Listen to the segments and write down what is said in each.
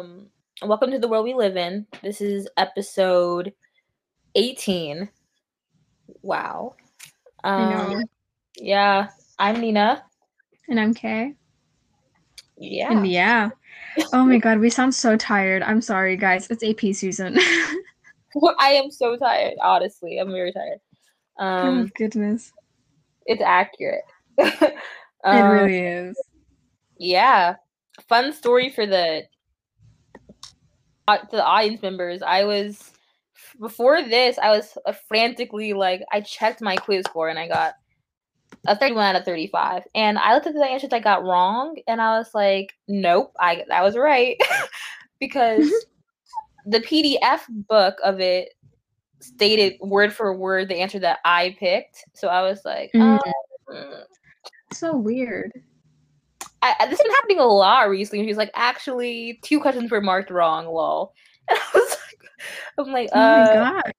Um, welcome to the world we live in. This is episode 18. Wow. Um, yeah, I'm Nina. And I'm Kay. Yeah. And yeah. Oh my god, we sound so tired. I'm sorry, guys. It's AP season. I am so tired, honestly. I'm very tired. oh Um, goodness. it's accurate. it Um, really is. yeah fun story for the to the audience members i was before this i was uh, frantically like i checked my quiz score and i got a 31 out of 35 and i looked at the answers i got wrong and i was like nope i that was right because the pdf book of it stated word for word the answer that i picked so i was like Mm. um, So weird. I, this has been happening a lot recently. And She's like, actually, two questions were marked wrong. Lol. And I was like, I'm like, Oh my uh, god.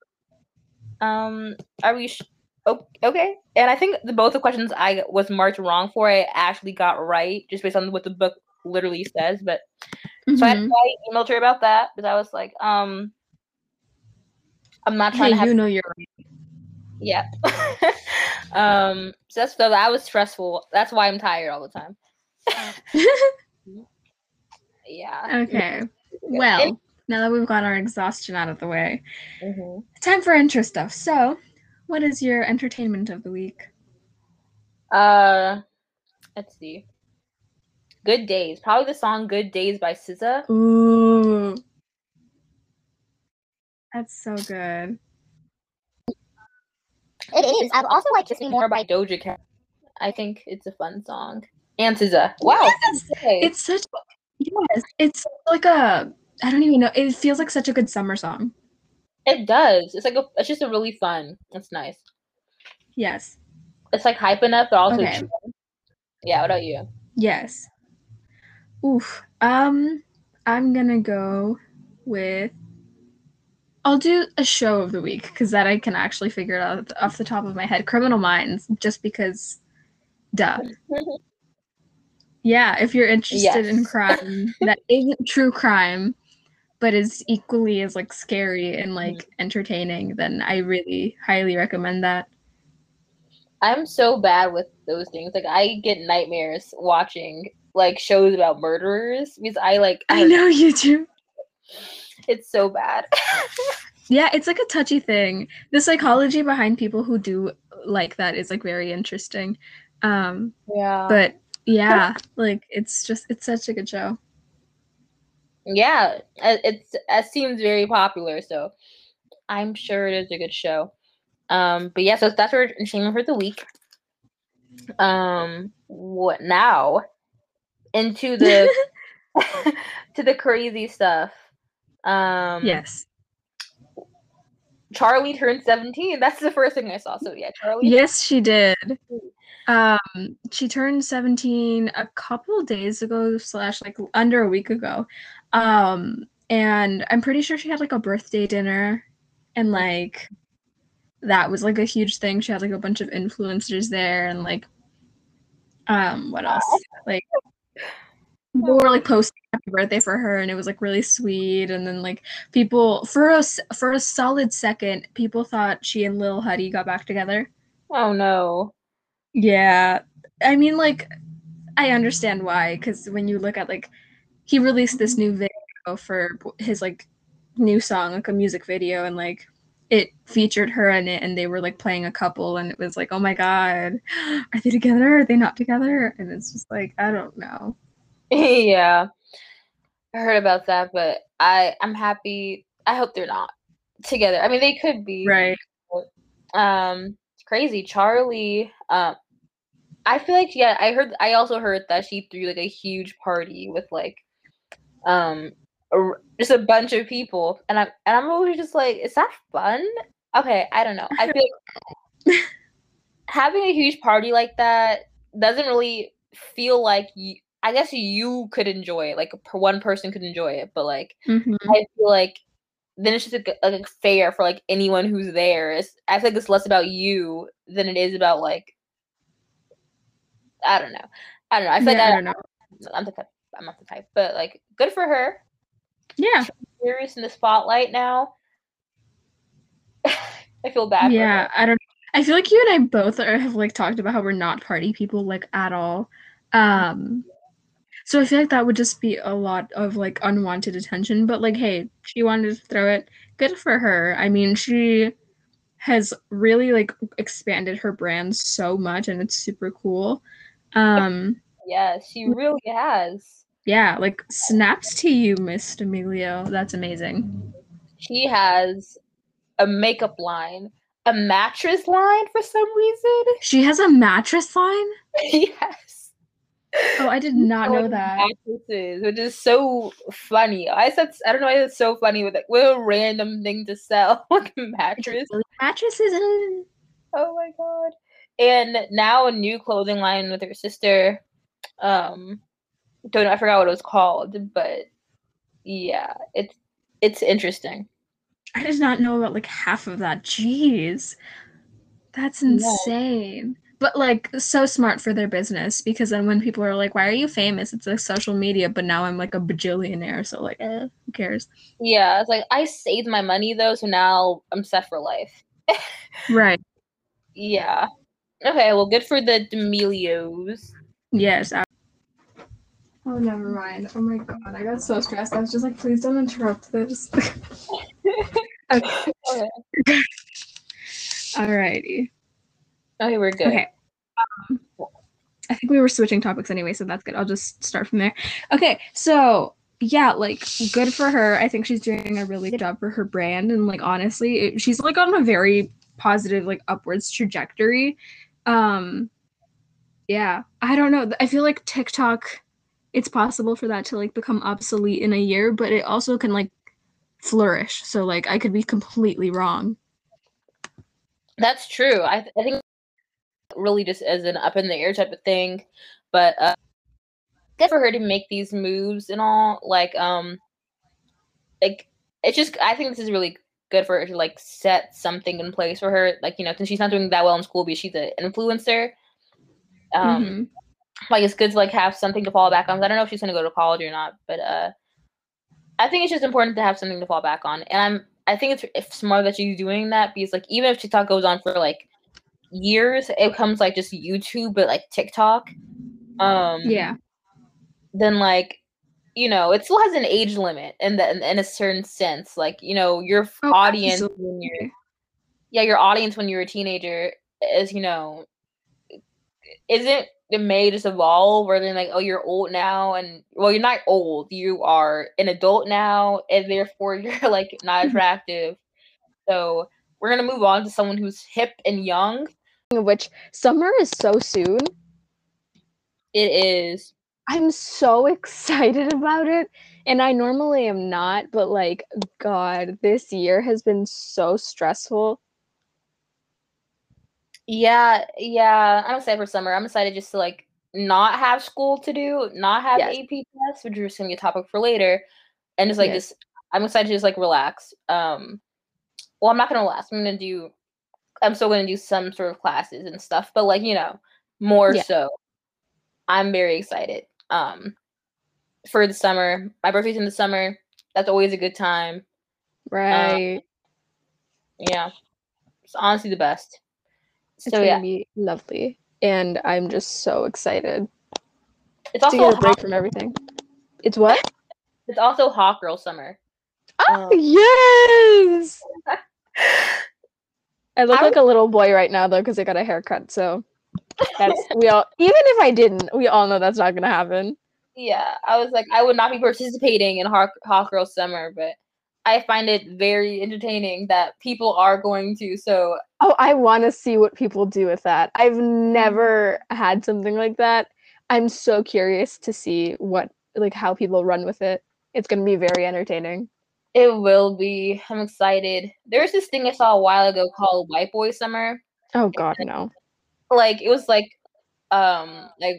um, are we? Sh- oh, okay. And I think the both the questions I was marked wrong for, I actually got right, just based on what the book literally says. But so I. I emailed her about that, because I was like, um, I'm not trying Hey, to have you know you're right. yeah. um, so that's so that was stressful. That's why I'm tired all the time. Yeah. okay. Good. Well, now that we've got our exhaustion out of the way, Mhm. time for intro stuff. So, what is your entertainment of the week? Uh, let's see. Good Days. Probably the song Good Days by SZA. Ooh. That's so good. It is. I would also like to see more by Doja Cat. I think it's a fun song. And SZA. Wow. Yes! It's such yes, it's like a I don't even know. It feels like such a good summer song. it does. It's like a, it's just a really fun. It's nice. Yes. It's like hype enough, but also Okay. chill. Yeah, what about you? Yes. Oof. Um I'm to go with I'll do a show of the week because that I can actually figure it out off the top of my head. Criminal Minds, just because, duh. Yeah, if you're interested in crime that isn't true crime, but is equally as like scary and like entertaining, then I really highly recommend that. I'm so bad with those things. Like I get nightmares watching like shows about murderers because I like I know you do. it's so bad. Yeah, it's like a touchy thing. The psychology behind people who do like that is like very interesting. Um, yeah. but yeah, like it's just it's such a good show. Yeah, it- it's it seems very popular, so I'm sure it is a good show. Um, but yeah, so that's our entertainment for the week. Um, what now? Into the to the crazy stuff. Um, Yes. Charlie turned 17. That's the first thing I saw. So yeah, Charlie. Yes, she did. Um, she turned 17 a couple days ago, slash like under a week ago. Um, and I'm pretty sure she had like a birthday dinner and like that was like a huge thing. She had like a bunch of influencers there and like um what else? Like people were like posting happy birthday for her and it was like really sweet and then like people for a for a solid second people thought she and Lil Huddy got back together. Oh no. Yeah. I mean, like, I understand why, because when you look at, like, he released this new video for his, like, new song, like a music video, and, like, it featured her in it, and they were, like, playing a couple, and it was like, oh my god, are they together? Are they not together? And it's just like, I don't know. yeah. I heard about that, but I I'm happy. I hope they're not together. I mean, they could be. Right. um it's crazy charlie um i feel like yeah i heard i also heard that she threw like a huge party with like um a just a bunch of people and i'm and i'm always just like is that fun okay i don't know i feel like having a huge party like that doesn't really feel like you i guess you could enjoy it like per one person could enjoy it but like Mhm. I feel like then it's just like, like fair for like anyone who's there. It's, I feel like it's less about you than it is about like I don't know. I don't know. I feel Yeah, I like don't know. I, I'm the type. I'm not the type, but like good for her. Yeah. Years in the spotlight now. I feel bad. Yeah, I don't. I feel like you and I both are, have like talked about how we're not party people like at all. Um, so I feel like that would just be a lot of like unwanted attention. But like, hey, she wanted to throw it. Good for her. I mean, she has really like expanded her brand so much, and it's super cool. Um, yeah, she really has. Yeah, like snaps to you, Miss D'Amelio. That's amazing. She has a makeup line, a mattress line for some reason. She has a mattress line? yes. Oh, I did not know that. Mattresses, which is so funny. I said I don't know why it's so funny with like what a random thing to sell, like a mattress. Mattresses. Oh my god. And now a new clothing line with her sister. Um don't know, I forgot what it was called, but yeah, it's it's interesting. I did not know about like half of that. Jeez. That's insane. Yeah. But like so smart for their business because then when people are like, Why are you famous? It's like social media, but now I'm like a bajillionaire, so like eh, who cares? Yeah, it's like I saved my money though, so now I'm set for life. right. Yeah. Okay, well good for the D'Amelios. Yes. I- oh never mind. Oh my god, I got so stressed. I was just like, please don't interrupt this. okay. okay. Alrighty. Okay, we're good. Okay. Um, I think we were switching topics anyway, so that's good. I'll just start from there. Okay, so yeah, like good for her. I think she's doing a really good job for her brand, and like honestly, it, she's like on a very positive, like upwards trajectory. Um, yeah, I don't know. I feel like TikTok, it's possible for that to like become obsolete in a year, but it also can like flourish. So like I could be completely wrong. That's true. I, th- I think really just as an up in the air type of thing, but uh, good for her to make these moves and all. Like um, like it's just I think this is really good for her to like set something in place for her. Like you know, since she's not doing that well in school because she's an influencer. Um, mm-hmm. like it's good to like have something to fall back on. I don't know if she's gonna go to college or not, but uh, I think it's just important to have something to fall back on. And I'm I think it's, it's smart that she's doing that because like even if TikTok goes on for like years, it comes like just YouTube, but like TikTok. Um Yeah. Then like you know, it still has an age limit in the in, in a certain sense. Like, you know, your oh, audience absolutely. when you're yeah, your audience when you're a teenager is, you know, isn't it may just evolve where they're like, oh, you're old now, and well, you're not old, you are an adult now, and therefore you're like not mm-hmm. attractive. so we're gonna move on to someone who's hip and young. Which summer is so soon. It is. I'm so excited about it. And I normally am not, but like, God, this year has been so stressful. Yeah, yeah. I'm excited for summer. I'm excited just to like not have school to do, not have yes. AP tests, which is gonna be a topic for later, and just like yes. just I'm excited to just like relax. Um, well, I'm not gonna relax. I'm gonna do. I'm still gonna do some sort of classes and stuff, but like you know, more yeah. so. I'm very excited. Um, for the summer. My birthday's in the summer. That's always a good time. Right. Um, yeah. It's honestly the best. It's so, yeah. be lovely, and I'm just so excited. It's also to get a break from everything. It's what? It's also hot girl summer. Oh um, yes! I look I like a little boy right now though because I got a haircut. So that's we all. Even if I didn't, we all know that's not gonna happen. Yeah, I was like, I would not be participating in hot girl summer, but I find it very entertaining that people are going to. So, oh, I want to see what people do with that. I've mm-hmm. never had something like that. I'm so curious to see what, like, how people run with it. It's going to be very entertaining. It will be. I'm excited. There's this thing I saw a while ago called White Boy Summer. Oh God, no! Like it was like, um, like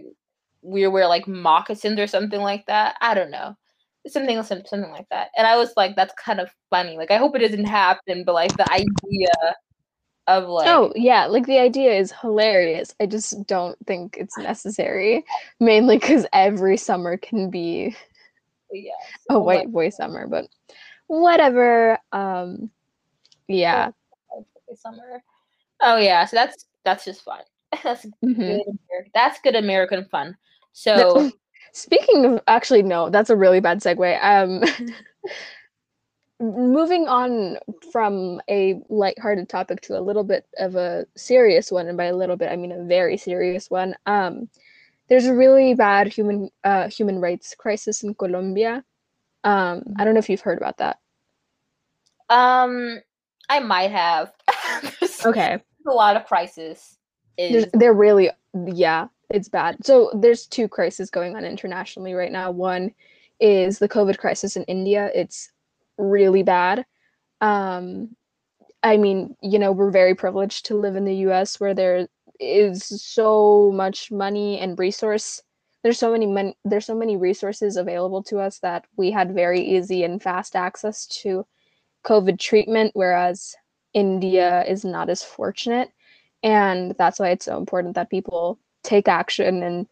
we wear like moccasins or something like that. I don't know something something like that. And I was like, that's kind of funny. Like I hope it doesn't happen, but like the idea of like Oh yeah, like the idea is hilarious. I just don't think it's necessary. Mainly because every summer can be yeah. a white boy summer, but whatever. Um, yeah. summer. Oh yeah, so that's that's just fun. that's Mhm. good. That's good American fun. So Speaking of, actually, no, that's a really bad segue. Um, moving on from a lighthearted topic to a little bit of a serious one, and by a little bit, I mean a very serious one. Um, there's a really bad human uh, human rights crisis in Colombia. Um, I don't know if you've heard about that. um, I might have. Okay. a lot of crisis. Is they're really yeah it's bad. So there's two crises going on internationally right now. One is the covid crisis in india. It's really bad. Um i mean you know we're very privileged to live in the us where there is so much money and resource. There's so many there's so many resources available to us that we had very easy and fast access to covid treatment whereas india is not as fortunate and that's why it's so important that people take action and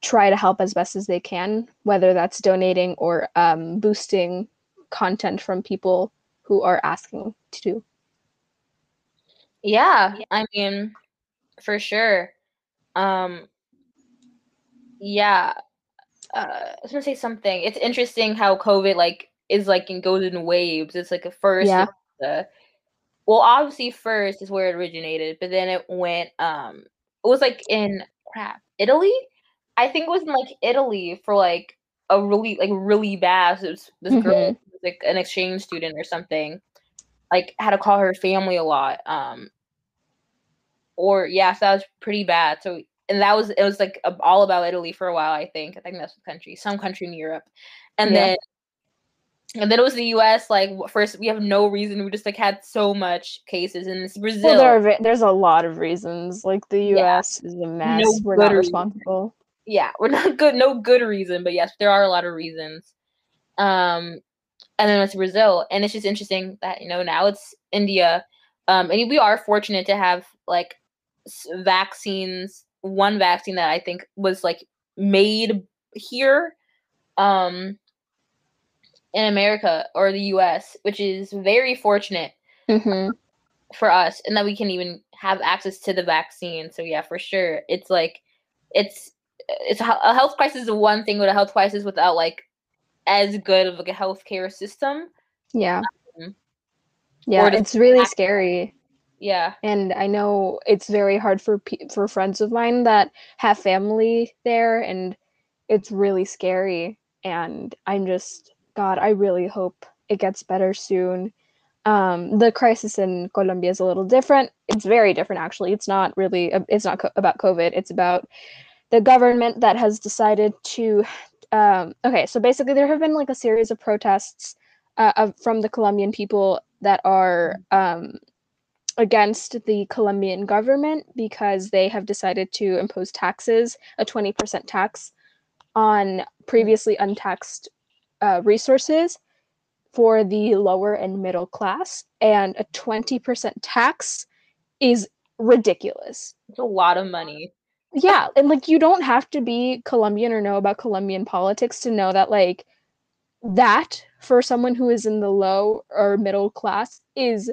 try to help as best as they can whether that's donating or um, boosting content from people who are asking to do. yeah, I mean, for sure. Um, yeah. Uh, I was gonna say something. It's interesting how COVID like is like and goes in waves. It's like a first. Yeah. the- well, obviously, first is where it originated, but then it went. Um, it was like in crap Italy. I think it was in like Italy for like a really like really bad. So it was this girl, Mhm. was, like an exchange student or something, like had to call her family a lot. Um, or yeah, so that was pretty bad. So and that was it was like all about Italy for a while. I think I think that's the country, some country in Europe, and Yeah. then and then it was the U.S. Like first, we have no reason. We just like had so much cases, and it's Brazil. well there are there's a lot of reasons like the Yeah. us is a mess we're good not reason. responsible yeah, we're not good. No good reason, but yes, there are a lot of reasons. Um, and then it's Brazil, and it's just interesting that you know now it's India, um, and we are fortunate to have like vaccines. One vaccine that I think was like made here, um, in America or the U.S., which is very fortunate hmm for us and that we can even have access to the vaccine so yeah for sure it's like it's it's a health crisis is one thing but a health crisis without like as good of like a healthcare system yeah Mhm. yeah it's really scary yeah and I know it's very hard for pe- for friends of mine that have family there, and it's really scary. And I'm just God, I really hope it gets better soon. Um, the crisis in Colombia is a little different. It's very different, actually. It's not really. It's not co- about COVID. It's about the government that has decided to. Um, okay, so basically, there have been like a series of protests uh, of, from the Colombian people that are um, against the Colombian government because they have decided to impose taxes, a 20% tax on previously untaxed uh, resources for the lower and middle class. And a 20% tax is ridiculous. it's a lot of money Yeah, and like you don't have to be Colombian or know about Colombian politics to know that like that for someone who is in the low or middle class is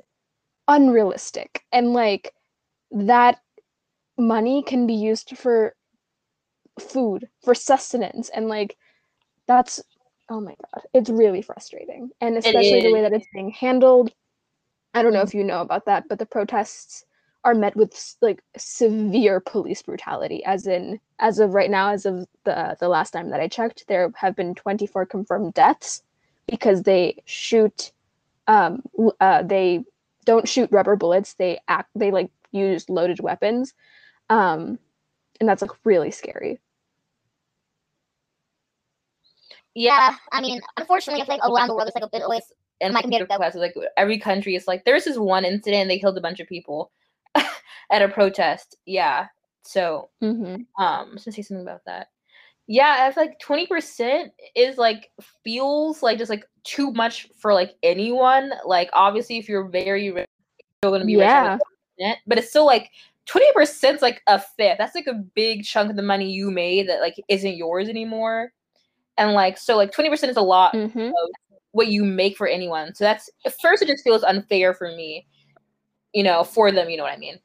unrealistic. And like that money can be used for food, for sustenance and like that's oh my god, it's really frustrating. And especially the way that it's being handled. I don't know if you know about that, but the protests are met with like severe police brutality as in as of right now as of the the last time that i checked there have been 24 confirmed deaths because they shoot um uh, they don't shoot rubber bullets. They act they like use loaded weapons. Um and that's like really scary Yeah, I mean, unfortunately, I feel like around the world, it's like a bit always. and my computer classes like every country is like there's this one incident they killed a bunch of people at a protest yeah so mm-hmm. um I was gonna say something about that yeah it's like 20% is like feels like just like too much for like anyone like obviously if you're very rich you're gonna be Yeah. rich but it's still like 20% is like a fifth that's like a big chunk of the money you made that like isn't yours anymore and like so like 20% is a lot Mhm. what you make for anyone. So that's at first it just feels unfair for me, you know, for them, you know what I mean?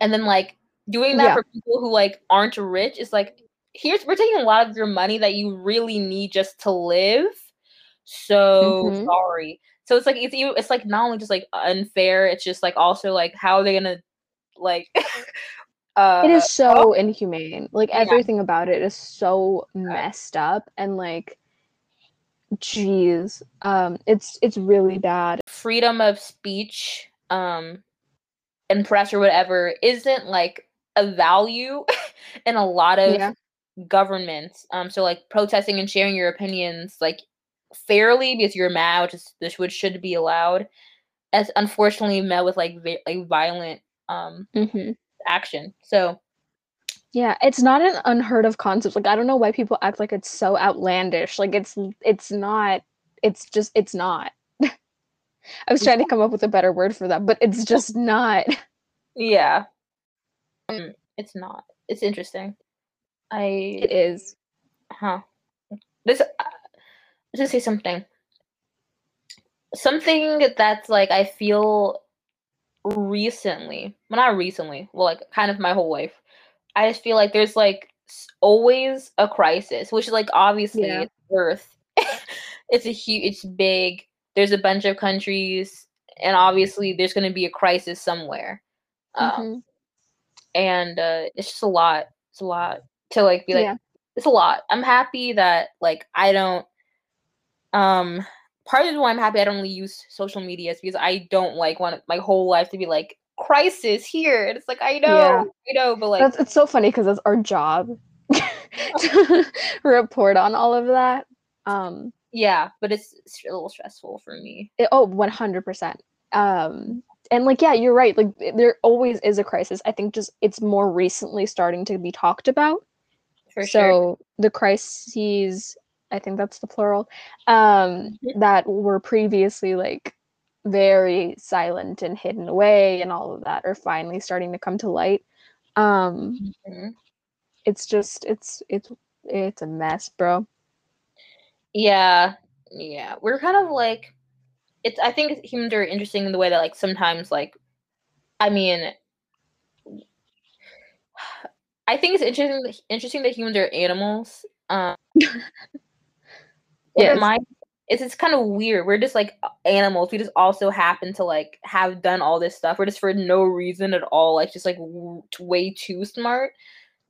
And then like doing that Yeah. for people who like aren't rich is like here's we're taking a lot of your money that you really need just to live. So Mhm. sorry. So it's like it's even it's like not only just like unfair, it's just like also like how are they gonna like uh it is so inhumane. Like Yeah. everything about it is so messed up and like jeez. Um it's it's really bad. freedom of speech um and press or whatever isn't like a value in a lot of Yeah. governments um so like protesting and sharing your opinions like fairly because you're mad which is this which should be allowed as unfortunately met with like vi- like violent um Mhm. Action so Yeah, it's not an unheard of concept. Like I don't know why people act like it's so outlandish. Like it's it's not. It's just it's not. I was trying to come up with a better word for that, but it's just not. yeah Mm, it's not it's interesting i It is. Huh. This. Uh, let's just say something. Something that's like I feel recently. Well, not recently. Well, like kind of my whole life. I just feel like there's like always a crisis, which is like obviously Yeah. it's Earth. it's a huge. It's big. There's a bunch of countries, and obviously there's going to be a crisis somewhere. Um, Mhm. and uh, it's just a lot. It's a lot to like be like Yeah. it's a lot. I'm happy that like I don't um part of why I'm happy I don't really use social media is because I don't like want my whole life to be like crisis here. And it's like I know, Yeah. I know, but like That's it's so funny because it's our job to report on all of that. Um. yeah, but it's, it's a little stressful for me. it- oh, one hundred percent. Um. And like, yeah, you're right. Like, there always is a crisis. I think just it's more recently starting to be talked about. For so sure. the crises i think that's the plural um that were previously like very silent and hidden away and all of that are finally starting to come to light um Mhm. it's just it's it's it's a mess bro Yeah, yeah. We're kind of like it's I think humans are interesting in the way that like sometimes like I mean I think it's interesting interesting that humans are animals. Um Yes. it's it's kind of weird. We're just like animals. We just also happen to like have done all this stuff. We're just for no reason at all, like just like w- way too smart.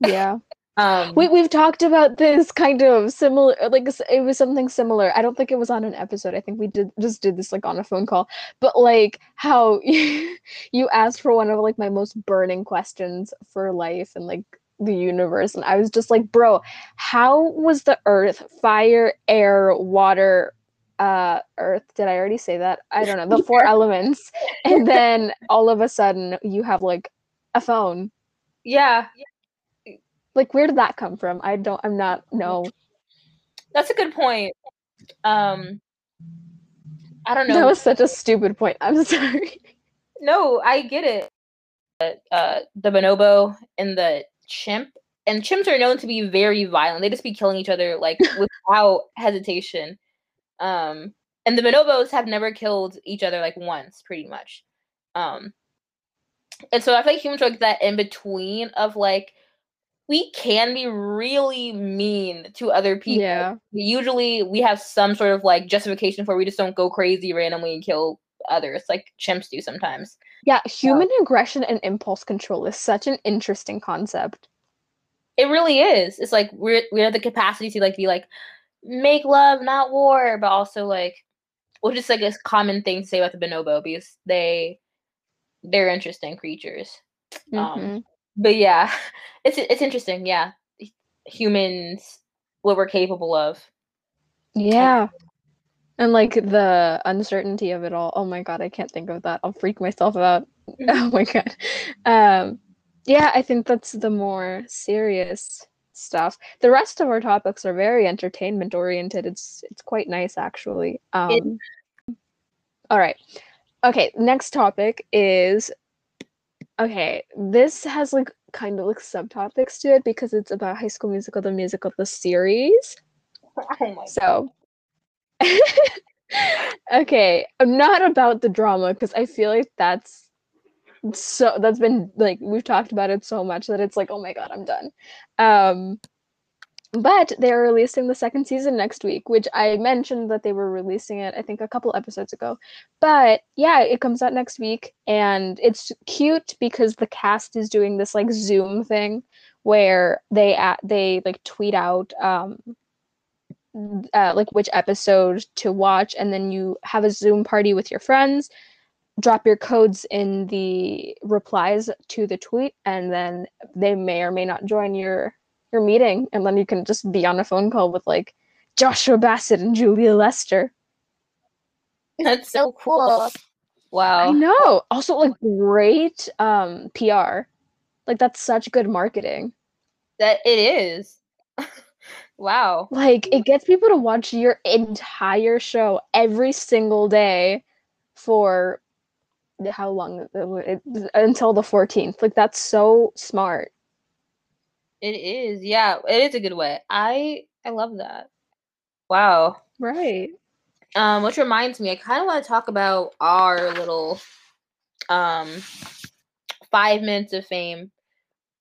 yeah Um we, we've talked about this kind of similar like it was something similar i don't think it was on an episode i think we did just did this like on a phone call but like how you asked for one of like my most burning questions for life and like the universe and i was just like bro how was the earth fire air water uh earth did i already say that i don't know the four elements and then all of a sudden you have like a phone yeah, like where did that come from i don't i'm not no that's a good point. Um I don't know. That was such a stupid point. I'm sorry. No, I get it. Uh, the bonobo and the chimp, and chimps are known to be very violent. They just be killing each other like without hesitation. Um, and the bonobos have never killed each other like once, pretty much. Um, and so I feel like humans are like that in between of like we can be really mean to other people. Yeah. Usually we have some sort of like justification for it. we just don't go crazy randomly and kill others like chimps do sometimes. Yeah, human aggression and impulse control is such an interesting concept. It really is. It's like we're we have the capacity to like be like make love, not war, but also like which is like a common thing to say about the bonobo because they they're interesting creatures. Um, Mhm. but yeah, it's it's interesting. Yeah, humans, what we're capable of. Yeah. And like the uncertainty of it all. Oh my god, I can't think of that. I'll freak myself out. Oh my god. Um yeah, I think that's the more serious stuff. The rest of our topics are very entertainment oriented. It's it's quite nice actually. It- Um All right. Okay, next topic is okay, this has like kind of like subtopics to it because it's about High School Musical the musical the series. Oh my So, okay, I'm not about the drama because I feel like that's so that's been like we've talked about it so much that it's like oh my god I'm done. Um, but they're releasing the second season next week, which I mentioned that they were releasing it I think a couple episodes ago. But yeah, it comes out next week and it's cute because the cast is doing this like Zoom thing where they at they like tweet out um uh, like which episode to watch and then you have a zoom party with your friends drop your codes in the replies to the tweet and then they may or may not join your your meeting and then you can just be on a phone call with like joshua bassett and julia lester. That's so cool. Wow. i know. Also like great um pr like that's such good marketing. That it is. wow. like it gets people to watch your entire show every single day for how long it, it, until the 14th like that's so smart It is. Yeah, it is a good way. I I love that. Wow. right Um, which reminds me, I kind of want to talk about our little um five minutes of fame.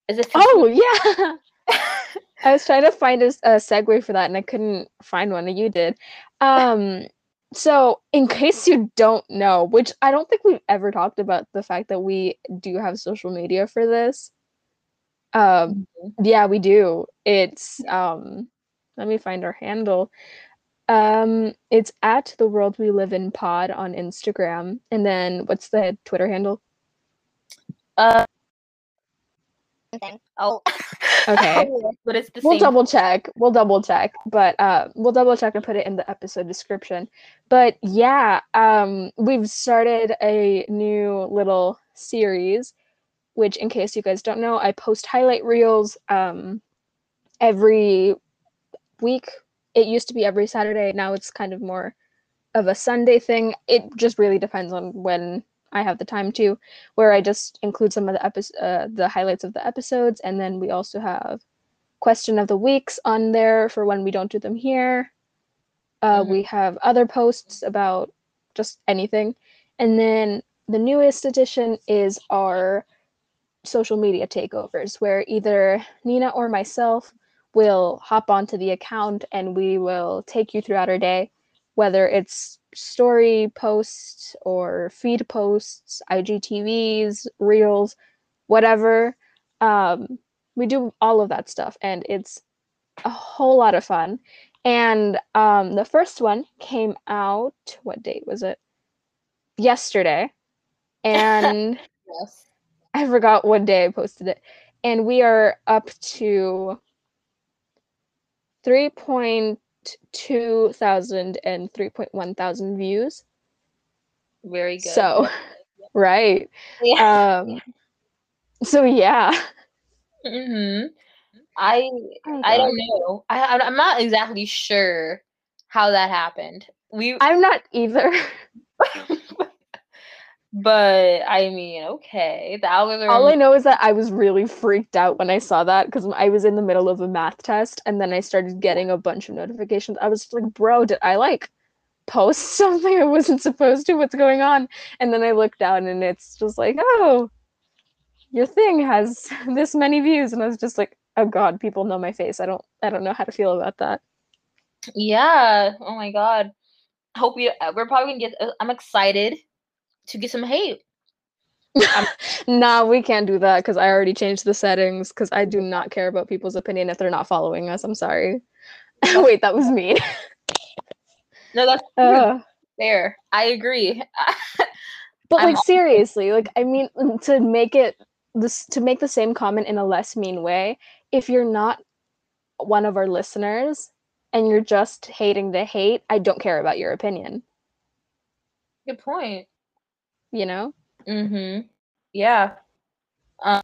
Is it? oh yeah i was trying to find a segue for that and i couldn't find one and you did. Um so in case you don't know which i don't think we've ever talked about the fact that we do have social media for this. Um yeah we do. It's um let me find our handle. Um it's at the world we live in pod on instagram and then what's the twitter handle? Uh, oh, okay. But it's the we'll same. double check. We'll double check. But uh we'll double check and put it in the episode description. But yeah um we've started a new little series which in case you guys don't know i post highlight reels um every week. It used to be every saturday. Now it's kind of more of a sunday thing. It just really depends on when i have the time to where i just include some of the episodes uh, the highlights of the episodes and then we also have question of the weeks on there for when we don't do them here. Uh, Mhm. We have other posts about just anything. And then the newest addition is our social media takeovers, where either Nina or myself will hop onto the account and we will take you throughout our day, whether it's story posts or feed posts, IGTVs, reels, whatever. Um, we do all of that stuff and it's a whole lot of fun and um the first one came out what date was it yesterday and Yes. i forgot what day i posted it and we are up to 3.2 thousand and 3.1 thousand views Very good. so right yeah. um so yeah hmm I I don't know. I I'm not exactly sure how that happened. We i'm not either but I mean, okay. The algorithm All I know is that I was really freaked out when I saw that because I was in the middle of a math test and then I started getting a bunch of notifications. I was like, bro, did I like post something I wasn't supposed to? What's going on? And then I looked down and it's just like, oh, your thing has this many views. And I was just like, oh god, people know my face. I don't I don't know how to feel about that. Yeah. Oh my god. Hope you. uh, We're probably gonna get. uh, I'm excited to get some hate. nah, we can't do that because I already changed the settings because I do not care about people's opinion if they're not following us. I'm sorry. Wait, that was mean. No, that's Uh, fair. I agree. But I'm like seriously, like I mean mm, to make it this to make the same comment in a less mean way, if you're not one of our listeners and you're just hating the hate, I don't care about your opinion, Good point. You know? Mm-hmm. Yeah. Um.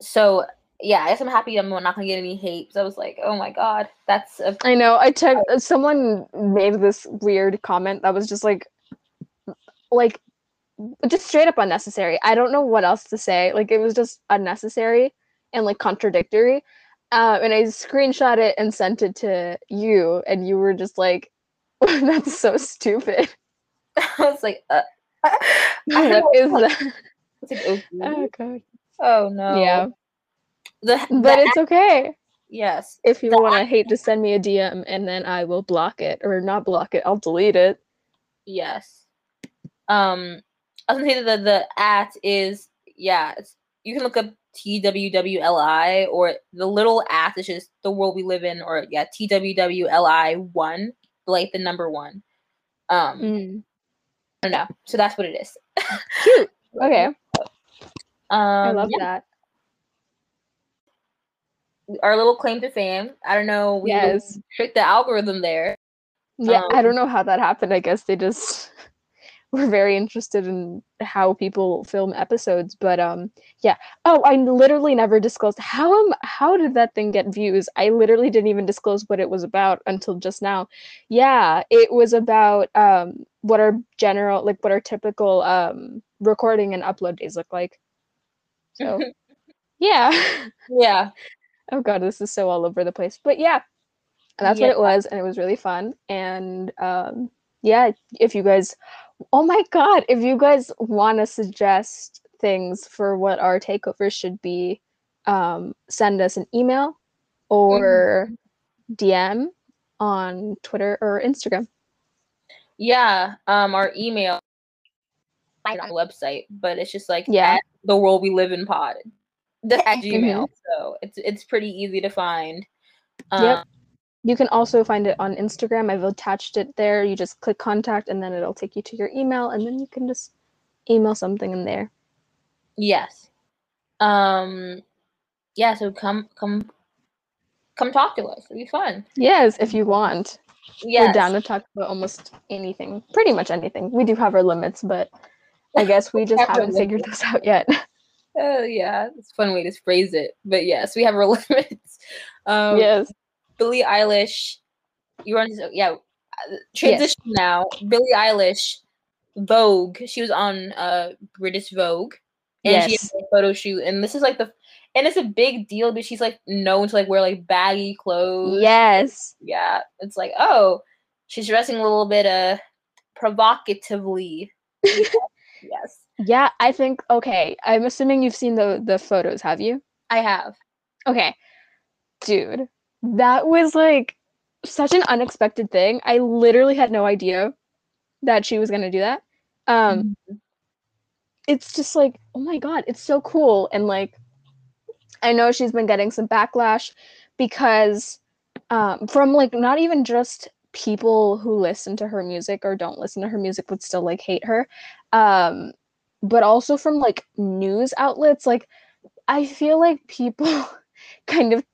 So yeah, I guess I'm happy I'm not gonna get any hate. 'cause I was like, oh my god, that's a I know. I checked someone made this weird comment that was just like like just straight up unnecessary. I don't know what else to say. Like it was just unnecessary and like contradictory. uh, and I screenshot it and sent it to you, and you were just like, "That's so stupid." I was like, uh, what is that? like, okay. Oh god. oh no. Yeah, The, but it's okay. yes. If you want to hate to send me a DM, and then I will block it or not block it. I'll delete it. Yes. Um, I was gonna say that the, the at is yeah. It's, you can look up TWWLI or the little at is just the world we live in, or yeah, TWWLI one, like the number one. Um, Mm. I don't know. So that's what it is. Cute. Okay, Um, I love yeah, that. our little claim to fame. I don't know. We Yes. tricked the algorithm there. Yeah, I Um, don't know how that happened. I guess they just were very interested in how people film episodes. But um, yeah. Oh, I literally never disclosed how am how did that thing get views? I literally didn't even disclose what it was about until just now. Yeah, it was about um what our general like what our typical um recording and upload days look like. So yeah. Yeah. oh god, this is so all over the place. But yeah, that's what it was, and it was really fun. And um, yeah, if you guys, oh my god, if you guys want to suggest things for what our takeovers should be, um, send us an email or DM on Twitter or Instagram. Yeah. Um, our email on the website, but it's just like Yeah. the world we live in pod. That's at Mm-hmm. So it's it's pretty easy to find. Yep. Um, You can also find it on Instagram. I've attached it there. You just click contact, and then it'll take you to your email, and then you can just email something in there. Yes. Um yeah, so come come come talk to us. It'll be fun. Yes, if you want. Yes. We're down to talk about almost anything, pretty much anything. We do have our limits, but I guess we just Have haven't figured those out yet. Oh yeah, it's a fun way to phrase it. But yes, we have our limits. Um yes. Billie Eilish. You want to yeah, transition now. Billie Eilish Vogue. She was on uh British Vogue. And she had a photo shoot and this is like the and it's a big deal but she's like known to like wear like baggy clothes. Yes. yeah, it's like, oh, she's dressing a little bit uh provocatively. yes, Yeah, I think okay. I'm assuming you've seen the the photos, have you? I have. Okay. Dude, that was like such an unexpected thing. I literally had no idea that she was going to do that. Um it's just like, oh my god, it's so cool and like I know she's been getting some backlash because um from like not even just people who listen to her music or don't listen to her music but still like hate her um but also from like news outlets like I feel like people kind of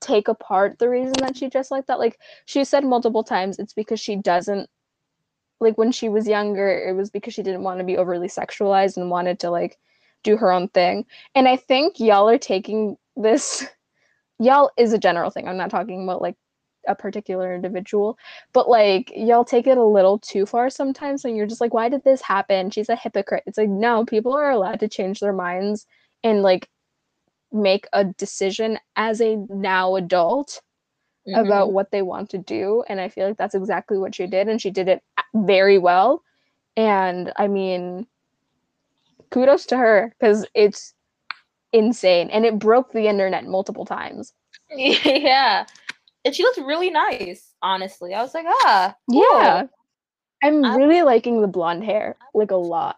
take apart the reason that she dressed like that. Like she said multiple times, it's because she doesn't like when she was younger, it was because she didn't want to be overly sexualized and wanted to like do her own thing. And I think y'all are taking this y'all is a general thing. I'm not talking about like a particular individual, but like y'all take it a little too far sometimes and you're just like, why did this happen? She's a hypocrite. It's like, no, people are allowed to change their minds and like make a decision as a now adult Mhm. about what they want to do and i feel like that's exactly what she did and she did it very well and i mean kudos to her because it's insane and it broke the internet multiple times yeah, and she looks really nice. Honestly, I was like, ah, cool. yeah i'm I- really liking the blonde hair like a lot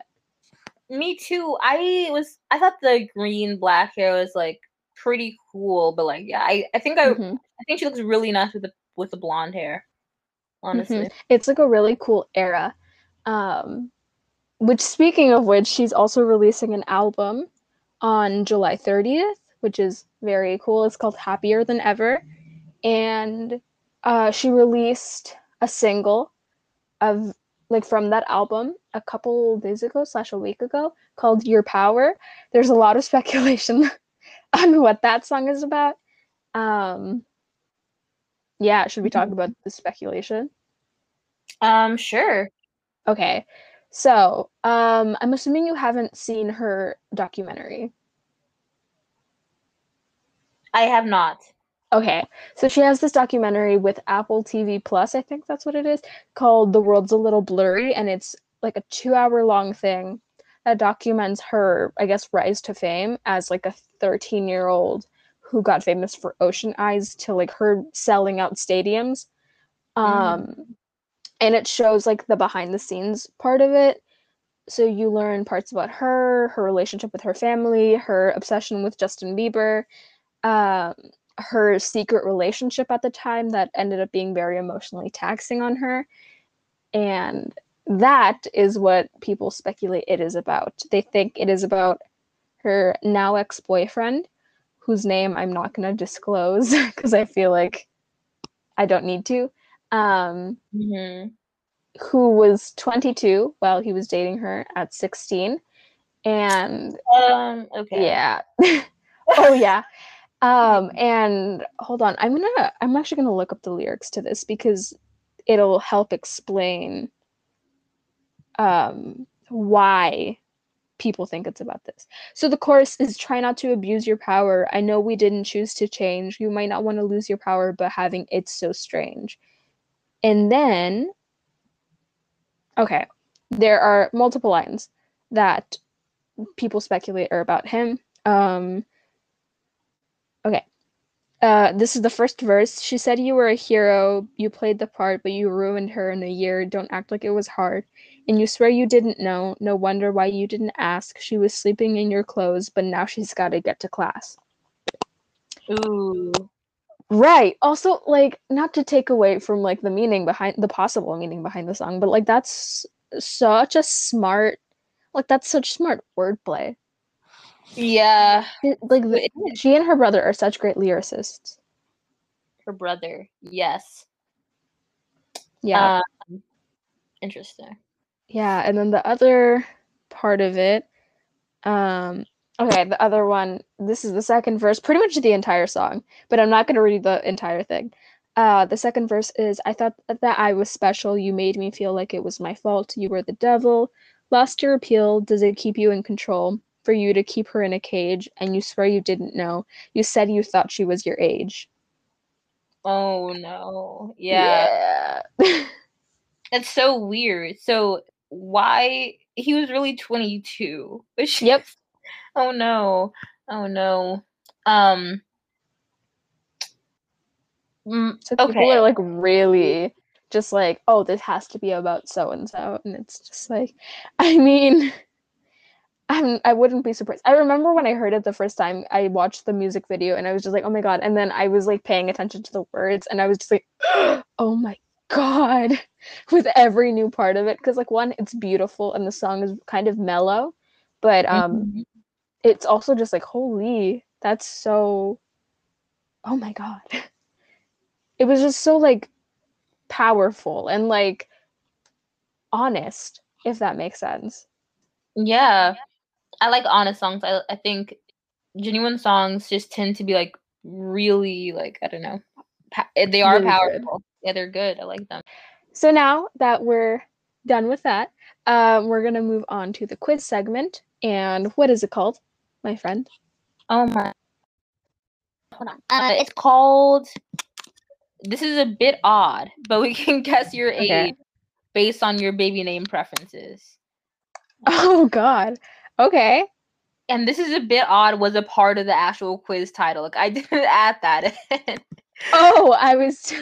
Me too. I was. I thought the green black hair was like pretty cool, but like, yeah, I, I think I, Mhm. I think she looks really nice with the with the blonde hair. Honestly, it's like a really cool era um which speaking of which she's also releasing an album on july 30th which is very cool. It's called happier than ever. And uh she released a single of like from that album a couple days ago slash a week ago called your power. There's a lot of speculation on what that song is about. Um yeah should we talk about the speculation? Um, sure. Okay. So, um, I'm assuming you haven't seen her documentary. I have not. Okay, so she has this documentary with Apple TV Plus, I think that's what it is, called The World's a Little Blurry, and it's like a two hour long thing that documents her, I guess, rise to fame as like a 13 year old who got famous for Ocean Eyes to like her selling out stadiums. Um, and it shows like the behind the scenes part of it. So you learn parts about her, her relationship with her family, her obsession with Justin Bieber, um, her secret relationship at the time that ended up being very emotionally taxing on her. And that is what people speculate it is about. They think it is about her now ex boyfriend, whose name I'm not going to disclose because I feel like I don't need to, um, Mm-hmm. who was 22 while he was dating her at 16. And Um. Okay. yeah. oh, yeah. Um, and hold on, I'm gonna, I'm actually gonna look up the lyrics to this because it'll help explain um, why people think it's about this. So the chorus is try not to abuse your power. I know we didn't choose to change. You might not want to lose your power, but having it's so strange. And then, okay, there are multiple lines that people speculate are about him. Um, okay. Uh, this is the first verse. She said you were a hero, you played the part, but you ruined her in a year. Don't act like it was hard. And you swear you didn't know. No wonder why you didn't ask. She was sleeping in your clothes, but now she's got to get to class. Ooh. Right. Also, like, not to take away from like the meaning behind the possible meaning behind the song, but like that's such a smart, like that's such smart wordplay. Yeah. Like the, she and her brother are such great lyricists. Her brother. Yes. Yeah. Um, interesting. Yeah, and then the other part of it, um, okay, the other one, this is the second verse, pretty much the entire song, but I'm not going to read the entire thing. Uh, the second verse is I thought that I was special. You made me feel like it was my fault. You were the devil. Lost your appeal. Does it keep you in control? For you to keep her in a cage, and you swear you didn't know. You said you thought she was your age. Oh no. Yeah. Yeah. It's so weird. So why he was really 22. But she, Yep. Oh no. Oh no. Um mm, So people Okay. are like really just like, oh, this has to be about so and so, and it's just like, I mean, I'm I wouldn't be surprised. I remember when I heard it the first time, I watched the music video and I was just like, oh my god, and then I was like paying attention to the words and I was just like, oh my god, with every new part of it because like one, it's beautiful and the song is kind of mellow, but um, mhm. It's also just like holy that's so oh my god it was just so like powerful and like honest if that makes sense Yeah. I like honest songs. I I think genuine songs just tend to be like really like I don't know. Pa- eh, they are Really good. powerful. Yeah, they're good. I like them. so now that we're done with that um, we're gonna move on to the quiz segment and what is it called my friend Oh my. Hold on. Uh, it's called. This is a bit odd, but we can guess your Okay. age based on your baby name preferences. oh god okay And this is a bit odd. Was a part of the actual quiz title. Like I didn't add that. in. oh i was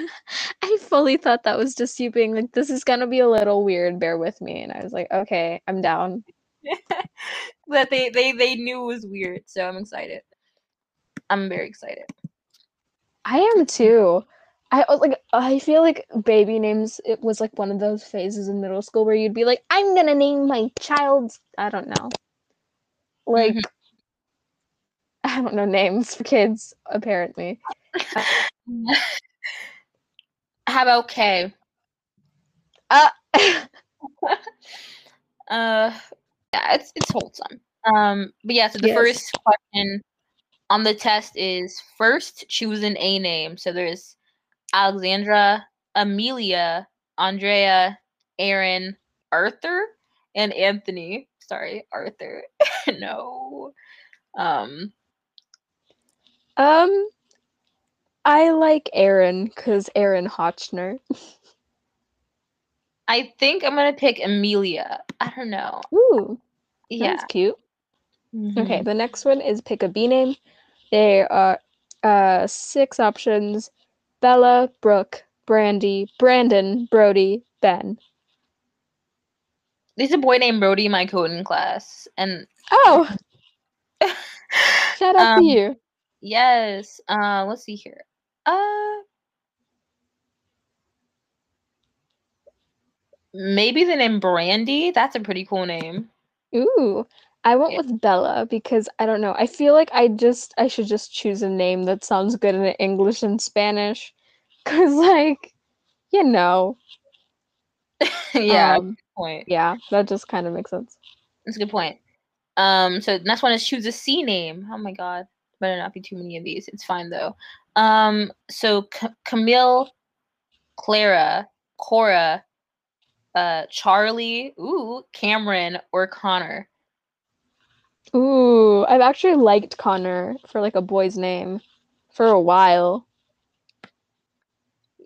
i fully thought that was just you being like this is gonna be a little weird bear with me and i was like okay i'm down that they they they knew was weird. So I'm excited. I'm very excited. I am too. I was like I feel like baby names it was like one of those phases in middle school where you'd be like I'm going to name my child I don't know. Like I don't know names for kids apparently. How about K? Uh Uh, yeah, it's it's wholesome. Um, but yeah, so the Yes. first question on the test is first choose an A name. So there's Alexandra, Amelia, Andrea, Aaron, Arthur, and Anthony. Sorry, Arthur. no. Um, um I like Aaron because Aaron Hotchner. I think I'm gonna pick Amelia. I don't know. Ooh, Yeah. that's cute. Okay, Mhm. the next one is pick a B name. There are uh six options: Bella, Brooke, Brandy, Brandon, Brody, Ben. There's a boy named Brody in my coding class, and Oh, shout out Um, to you. yes. Uh, let's see here. Uh, maybe the name Brandy. That's a pretty cool name. Ooh, I went with Bella because I don't know. I feel like I just I should just choose a name that sounds good in English and Spanish, cause like, you know, yeah. um, good point. yeah, that just kind of makes sense. That's a good point. Um, so the next one is choose a C name. Oh my god, better not be too many of these. It's fine though. Um, so C- Camille, Clara, Cora, uh, Charlie, ooh, Cameron, or Connor. Ooh, I've actually liked Connor for like a boy's name for a while.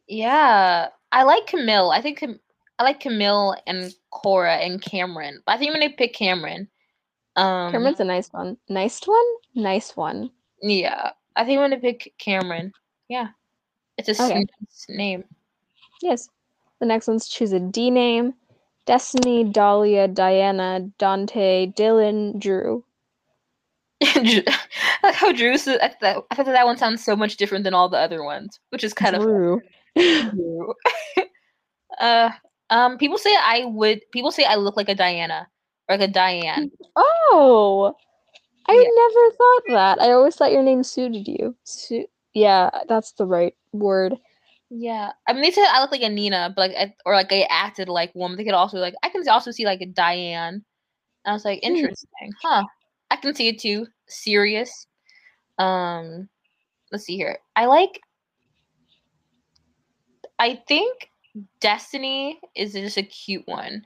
Yeah, I like Camille. I think Cam- I like Camille and Cora and Cameron. But I think I'm gonna pick Cameron. Um, Cameron's a nice one. Nice one? Nice one. yeah, I think I'm gonna pick Cameron. Yeah, it's a Okay. nice name. Yes. The next one's choose a D name. Destiny, Dahlia, Diana, Dante, Dylan, Drew. Like how Drew s- I thought I thought that, that one sounds so much different than all the other ones, which is kind of Drew. Drew. uh, um, people say I would. People say I look like a Diana or like a Diane. Oh, I Yeah. never thought that. I always thought your name suited you. Su- yeah, that's the right word. Yeah, I mean they said I look like a Nina, but like I, or like I acted like one. They could also like I can also see like a Diane. And I was like, Hmm. interesting, huh? I can see it too. Serious. Um, let's see here. I like. I think Destiny is just a cute one.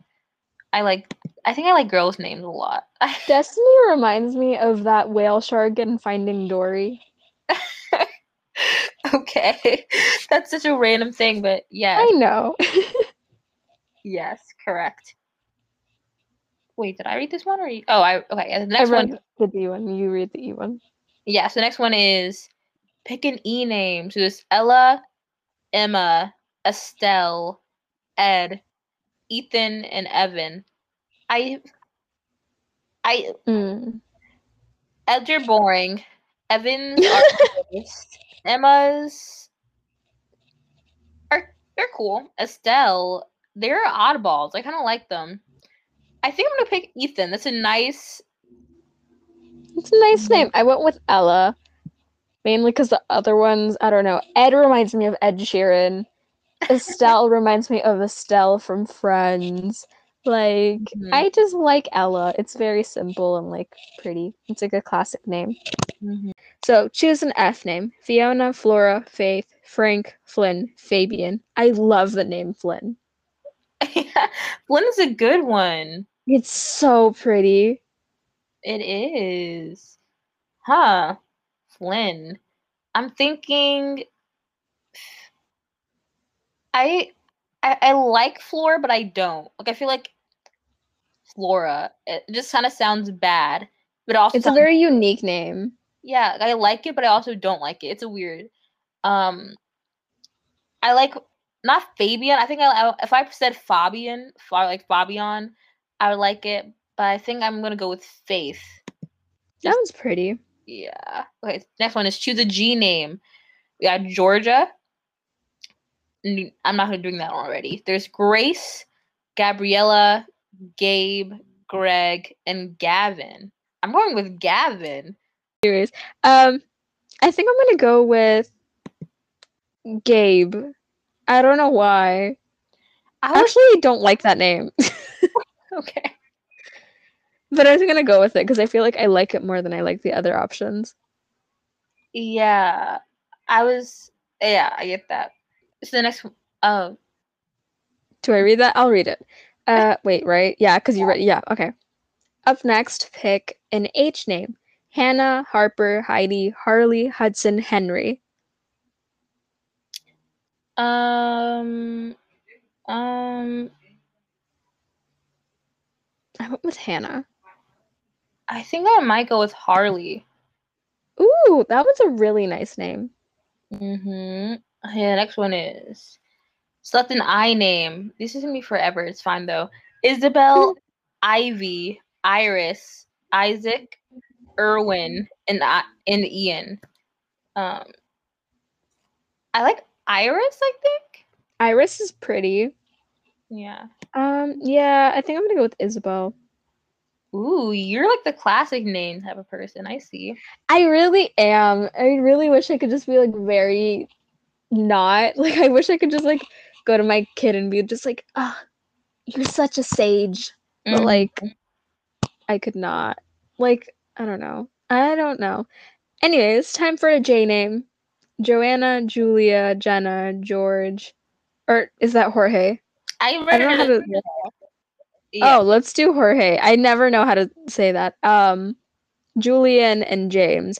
I like. I think I like girls' names a lot. Destiny reminds me of that whale shark in Finding Dory. okay, that's such a random thing, but yeah. I know. yes, correct. Wait, did I read this one or you? Oh, I okay. The I next one read the D one. You read the E one. Yeah, so the next one is pick an E name. So it's Ella, Emma, Estelle, Ed, Ethan, and Evan. I I Mm. Eds are boring. Evans are. Emma's are they're cool. Estelle, they're oddballs. I kind of like them. I think I'm gonna pick Ethan. That's a nice It's a nice name. I went with Ella, mainly because the other ones, I don't know. Ed reminds me of Ed Sheeran. Estelle reminds me of Estelle from Friends. Like, Mhm. I just like Ella. It's very simple and like pretty. It's like a classic name. So choose an F name: Fiona, Flora, Faith, Frank, Flynn, Fabian. I love the name Flynn. Flynn is a good one. It's so pretty. It is. Huh. Flynn. I'm thinking I I, I like Flora, but I don't. Like I feel like Flora. It just kind of sounds bad. But also It's a very unique name. yeah, I like it, but I also don't like it. It's a weird. Um I like not Fabian. I think I, I if I said Fabian, Fa- like Fabian, I would like it, but I think I'm gonna go with Faith. That one's pretty. Yeah. Okay. Next one is choose a G name. We got Georgia. I'm not doing that already. There's Grace, Gabriella, Gabe, Greg, and Gavin. I'm going with Gavin. Anyways, um, I think I'm gonna go with Gabe. I don't know why. I was Actually, don't like that name, okay. but I was gonna go with it because I feel like I like it more than I like the other options. Yeah. I was. Yeah, I get that. So the next. one- Oh, Do I read that? I'll read it. Uh, wait, right? Yeah, because you read. Yeah, okay. Up next, pick an H name: Hannah, Harper, Heidi, Harley, Hudson, Henry. Um, um, I went with Hannah. I think I might go with Harley. Ooh, that was a really nice name. Mm-hmm. Yeah, next one is select an I name. This is gonna be forever. It's fine though. Isabel, Ivy, Iris, Isaac, Irwin, and I and Ian. Um, I like Iris. I think. Iris is pretty. Yeah. Um, yeah, I think I'm gonna go with Isabel. Ooh, you're like the classic name type of person. I see. I really am. I really wish I could just be like very not. Like I wish I could just like go to my kid and be just like, ah, you're such a sage. But Mhm. like I could not. Like, I don't know. I don't know. Anyway, it's time for a J name. Joanna, Julia, Jenna, George. Or is that Jorge? I I don't know how to Yeah. Oh, let's do Jorge. I never know how to say that. Um Julian and James.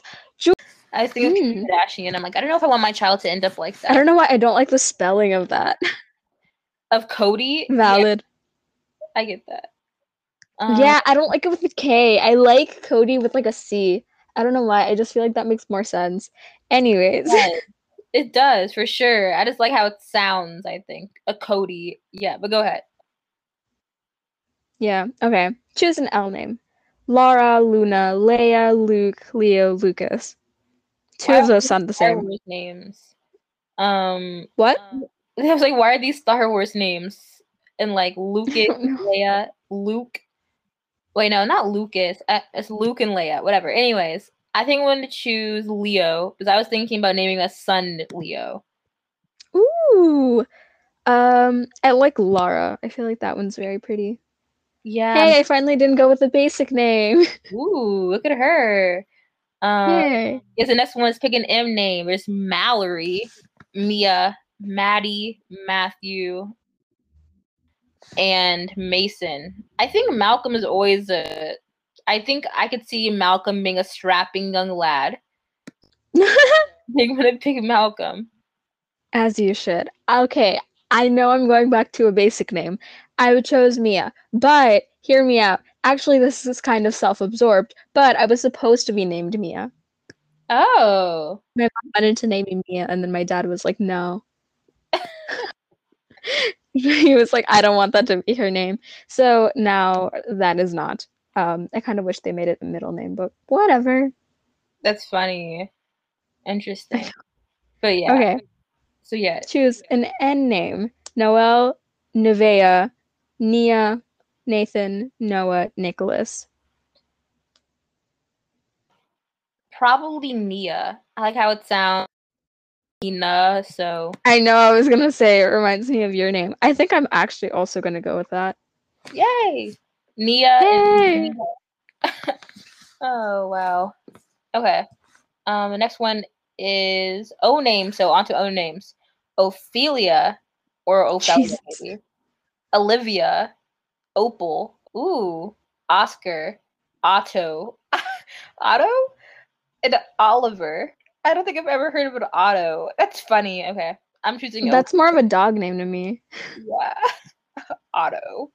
I was thinking of Kim Hmm. Kardashian. I'm like, I don't know if I want my child to end up like that. I don't know why I don't like the spelling of that. Of Cody. Yeah, Valid. I get that. Um, Yeah, I don't like it with a K. I like Cody with like a C. I don't know why. I just feel like that makes more sense. Anyways, Yes, it does for sure. I just like how it sounds. I think a Cody. Yeah, but go ahead. yeah. Okay. Choose an L name. Laura, Luna, Leia, Luke, Leo, Lucas. Two Why of those sound the Star same. Wars names. Um, What? I was like, why are these Star Wars names? And like Lucas. Leia, Luke. Wait, no, not Lucas. Uh, it's Luke and Leia. Whatever. Anyways, I think I'm going to choose Leo because I was thinking about naming a son Leo. Ooh. Um, I like Lara. I feel like that one's very pretty. Yeah. Hey, I finally didn't go with the basic name. Ooh, look at her. Um. Yes, the next one is pick an M name. It's Mallory, Mia, Maddie, Matthew, and Mason. I think Malcolm is always a. I think I could see Malcolm being a strapping young lad. I'm gonna pick Malcolm. As you should. Okay, I know I'm going back to a basic name. I would chose Mia, but hear me out. Actually, this is kind of self-absorbed, but I was supposed to be named Mia. Oh, My mom wanted to name me Mia, and then my dad was like, "No." he was like, "I don't want that to be her name." So now that is not. Um, I kind of wish they made it a middle name, but whatever. that's funny. Interesting. But yeah. Okay, So yeah, choose an N name: Noel, Nevea, Nia, Nathan, Noah, Nicholas. probably Nia. I like how it sounds. Nina. So I know I was gonna say it reminds me of your name. I think I'm actually also gonna go with that. Yay! Nia and Yay! Nia. oh wow. Okay. Um the next one is O name, so onto O names. Ophelia or Ophelia maybe. Olivia, Opal, ooh, Oscar, Otto, Otto, and Oliver. I don't think I've ever heard of an Otto. That's funny. Okay, I'm choosing That's more of a dog name to me. Yeah. Otto.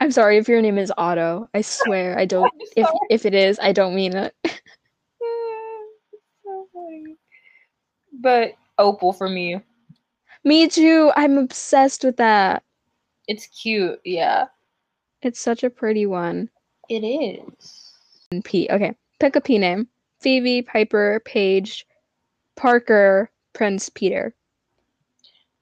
I'm sorry if your name is Otto. I swear I don't. If if it is, I don't mean it. So funny. But Opal for me. Me too. I'm obsessed with that. It's cute. Yeah. It's such a pretty one. It is. And P. Okay, pick a P name. Phoebe, Piper, Paige, Parker, Prince, Peter.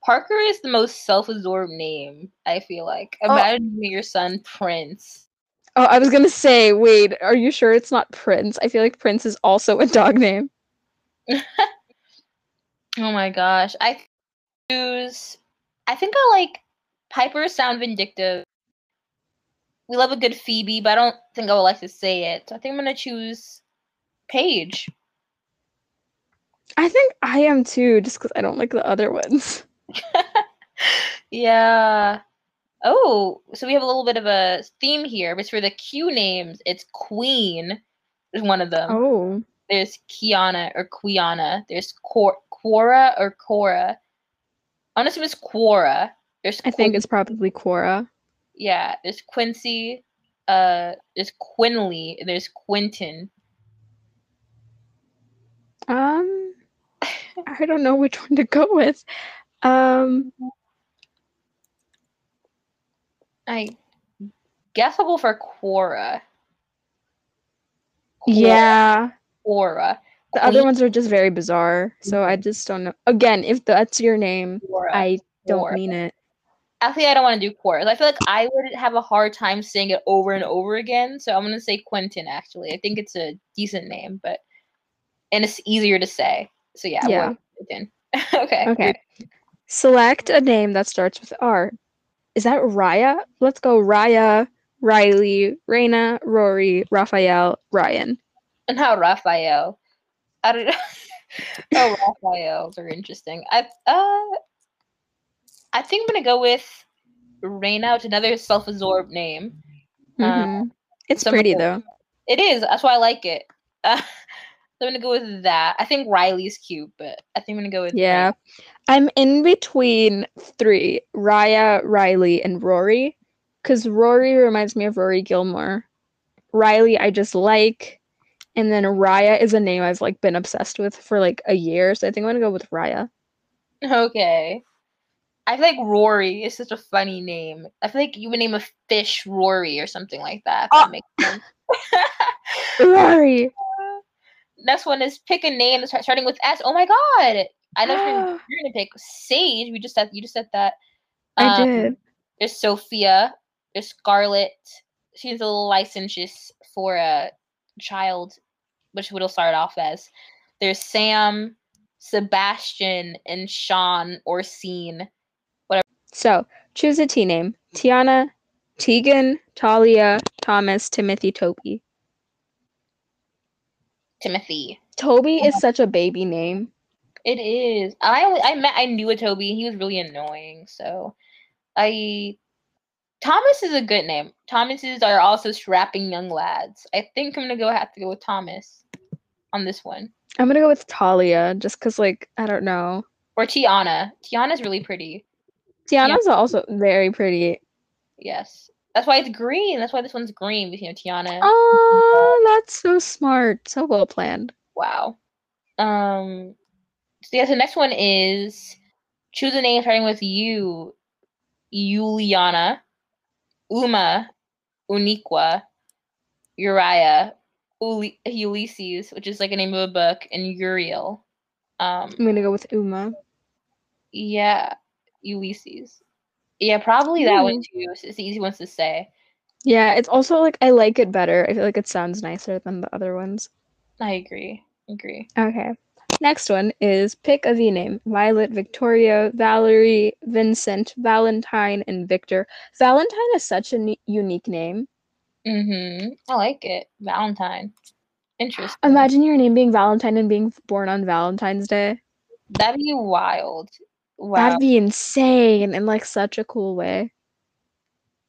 Parker is the most self-absorbed name, I feel like. Oh. Imagine naming your son Prince. Oh, I was gonna say, wait, are you sure it's not Prince? I feel like Prince is also a dog name. Oh my gosh. I choose I think I like Piper sound vindictive. We love a good Phoebe, but I don't think I would like to say it. So I think I'm gonna choose Paige. I think I am too, just because I don't like the other ones. yeah. Oh, so we have a little bit of a theme here. But for the Q names, it's Queen is one of them. Oh, There's Kiana or Quiana. There's Cor- Quora or Cora. Assume it's Quora. There's I think it's probably Quora. yeah. There's Quincy. Uh, there's Quinley. There's Quentin. Um, I don't know which one to go with. Um, I guess I'll go for Quora. Quora. yeah. Quora. The other ones are just very bizarre, so I mm-hmm. just don't know. Again, if that's your name, Quora. I don't Quora. mean it. Actually, I don't want to do Quora. I feel like I would have a hard time saying it over and over again. So I'm gonna say Quentin. Actually, I think it's a decent name, but and it's easier to say. So yeah, Yeah. Quentin. okay. Okay. Select a name that starts with R. Is that Raya? Let's go Raya, Riley, Raina, Rory, Raphael, Ryan. And how Raphael? I don't know. oh, Raphael's are interesting. I uh, I think I'm gonna go with Reina. It's another self-absorbed name. Uh, Mhm. it's some pretty though. It is. That's why I like it. Uh, so I'm gonna go with that. I think Riley's cute, but I think I'm gonna go with Yeah. I'm in between three Raya, Riley, and Rory. Because Rory reminds me of Rory Gilmore. Riley, I just like. And then Raya is a name I've like been obsessed with for like a year. So I think I'm gonna go with Raya. Okay. I feel like Rory is such a funny name. I feel like you would name a fish Rory or something like that. Oh. that makes sense. Rory. Next one is pick a name starting with S. Oh my god! I know you're, you're gonna pick Sage. We just said you just said that. I Um, did. There's Sophia. There's Scarlet. She's a licentious for a child, which it'll start off as. There's Sam, Sebastian, and Sean or Scene. Whatever. So choose a T name. Tiana, Tegan, Talia, Thomas, Timothy, Toby. Timothy. Toby is uh-huh. such a baby name. It is. I I met I knew a Toby. He was really annoying. So I Thomas is a good name. Thomases are also strapping young lads. I think I'm gonna go have to go with Thomas on this one. I'm gonna go with Talia just because, like, I don't know. Or Tiana. Tiana's really pretty. Tiana's also very pretty. Yes. That's why it's green. That's why this one's green because you know Tiana. Oh, that's so smart. So well planned. Wow. Um so yeah, so the next one is choose a name starting with U. Juliana, Uma, Uniqua, Uriah, Uli- Ulysses, which is like a name of a book, and Uriel. Um I'm gonna go with Uma. yeah, Ulysses. Yeah, probably that one too. It's, it's the easy ones to say. Yeah, it's also like I like it better. I feel like it sounds nicer than the other ones. I agree. Agree. Okay. Next one is pick a V name. Violet, Victoria, Valerie, Vincent, Valentine, and Victor. Valentine is such a ne- unique name. Mm-hmm. I like it. Valentine. Interesting. Imagine your name being Valentine and being born on Valentine's Day. That'd be wild. Wow. That'd be insane in like such a cool way.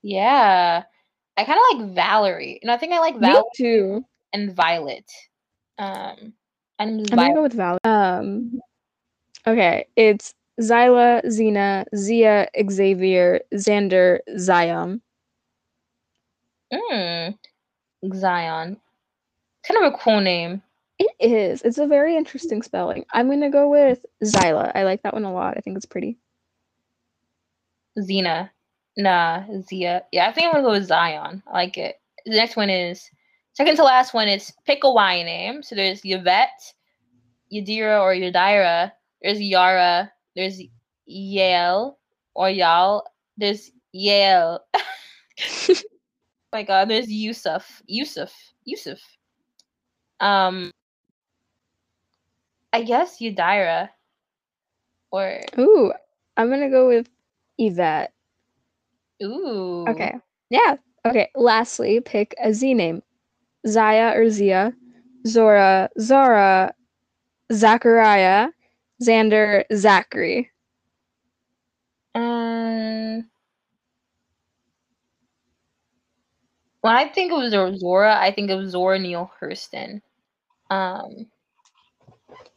yeah. I kind of like Valerie. And I think I like Me too. and Violet. Um, I'm I'm gonna go with Val. Um, okay, it's Zyla, Xena, Zia, Xavier, Xander, Zion. Mm, Zion. Kind of a cool name. It is. It's a very interesting spelling. I'm gonna go with Zyla. I like that one a lot. I think it's pretty. Xena. Nah, Zia. Yeah, I think I'm gonna go with Zion. I like it. The next one is second to last one is pick a Y name. So there's Yvette, Yadira or Yadira. There's Yara. There's Yale or Yal. There's Yale. my god, there's Yusuf. Yusuf. Yusuf. Um I guess Yadira. Or Ooh, I'm gonna go with Yvette. ooh. Okay. Yeah. Okay. Lastly, pick a Z name. Zaya or Zia, Zora, Zara, Zachariah, Xander, Zachary. Um, when I think of Zor- Zora, I think of Zora Neale Hurston. Um,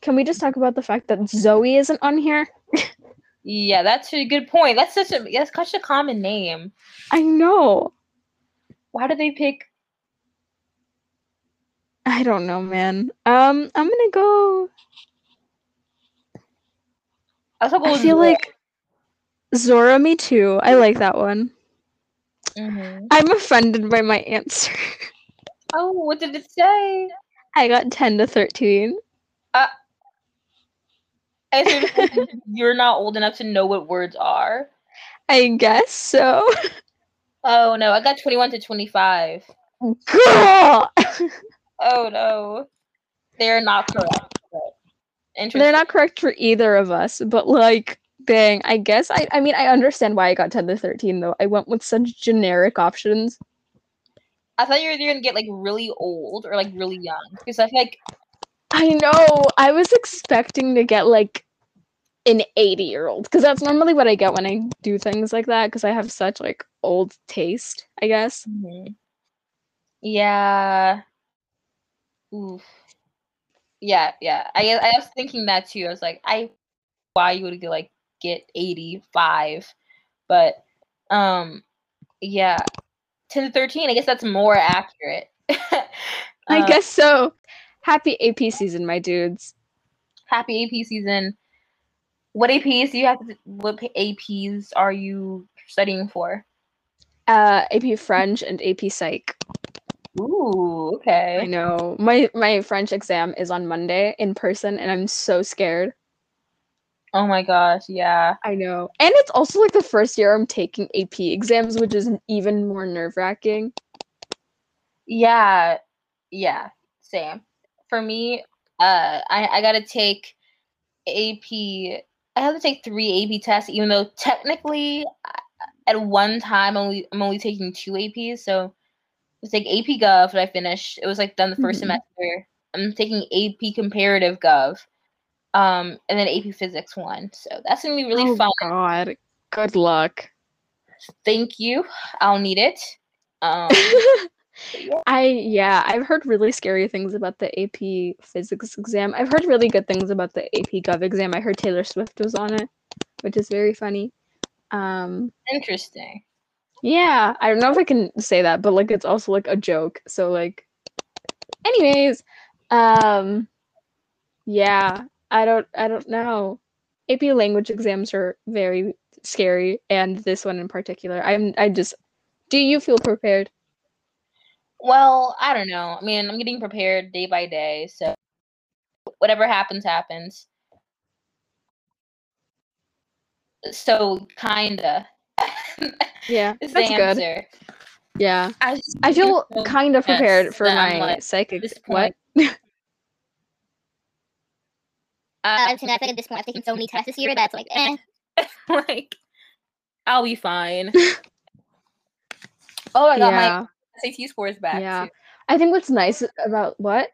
Can we just talk about the fact that Zoe isn't on here? Yeah, that's a good point. That's such a that's such a common name. I know. Why do they pick? I don't know, man. Um, I'm gonna go. I, was go I feel Zora. like Zora. Me too. I like that one. Mhm. I'm offended by my answer. Oh, what did it say? I got ten to thirteen. I assume it you're not old enough to know what words are. I guess so. Oh no, I got 21 to 25. Girl, Oh no, they're not correct. But interesting. they're not correct for either of us. But like, dang. I guess I. I mean, I understand why I got ten to thirteen though. I went with such generic options. I thought you were gonna get like really old or like really young because I feel like I know. I was expecting to get like an 80 year old because that's normally what I get when I do things like that because I have such like old taste, I guess. Mhm. Yeah. Oof. Yeah, yeah. I guess- I was thinking that too. I was like, I why you would get like get 85. But um yeah. 10 to 13, I guess that's more accurate. I Uh, guess so. Happy AP season, my dudes. happy AP season. What APs do you have to what APs are you studying for? Uh, AP French and AP Psych. Ooh, okay. I know my my French exam is on Monday in person, and I'm so scared. Oh my gosh, yeah. I know, and it's also like the first year I'm taking AP exams, which is even more nerve wracking. Yeah, yeah, same. For me, uh, I I gotta take AP. I have to take three AP tests, even though technically, at one time, only I'm only taking two APs. So it's like AP Gov that I finished. It was like done the 1st Mhm. semester. I'm taking AP Comparative Gov, um, and then AP Physics one. So that's gonna be really fun. oh fun. God, good luck. Thank you. I'll need it. Um, yeah. I yeah, I've heard really scary things about the AP physics exam. I've heard really good things about the AP Gov exam. I heard Taylor Swift was on it, which is very funny. Um interesting. yeah, I don't know if I can say that, but like it's also like a joke. So like anyways, um yeah, I don't I don't know. AP language exams are very scary and this one in particular. I'm I just do you feel prepared? Well, I don't know. I mean, I'm getting prepared day by day, so whatever happens, happens. So kinda. Yeah, is that's the good. answer. Yeah. I, I feel kind of prepared for my like, psychic. What? point- Uh, I'm saying like at this point I've taken so many tests this year that's like, eh. like I'll be fine. oh, I got yeah, my SAT scores back yeah. too. I think what's nice about what?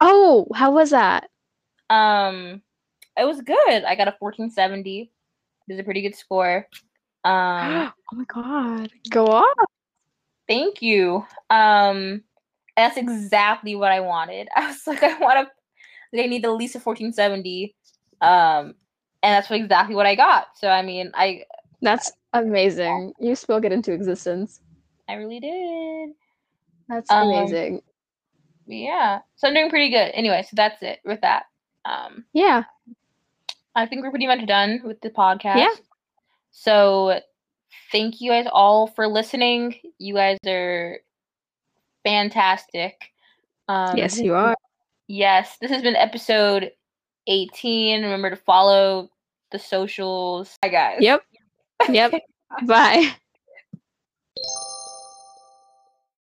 Oh, how was that? Um, it was good. I got a 1470. It was a pretty good score. Um, oh my god, go off! Thank you. Um, that's exactly what I wanted. I was like, I want to, I need at least a 1470. Um, and that's exactly what I got. So, I mean, I, That's amazing. You spoke it into existence. I really did. That's Um, amazing. Yeah. So I'm doing pretty good. Anyway, so that's it with that. Um, Yeah, I think we're pretty much done with the podcast. Yeah. So thank you guys all for listening. You guys are fantastic. Um, yes, you are. Yes, this has been episode 18. Remember to follow the socials. Bye, guys. Yep, yep. Bye.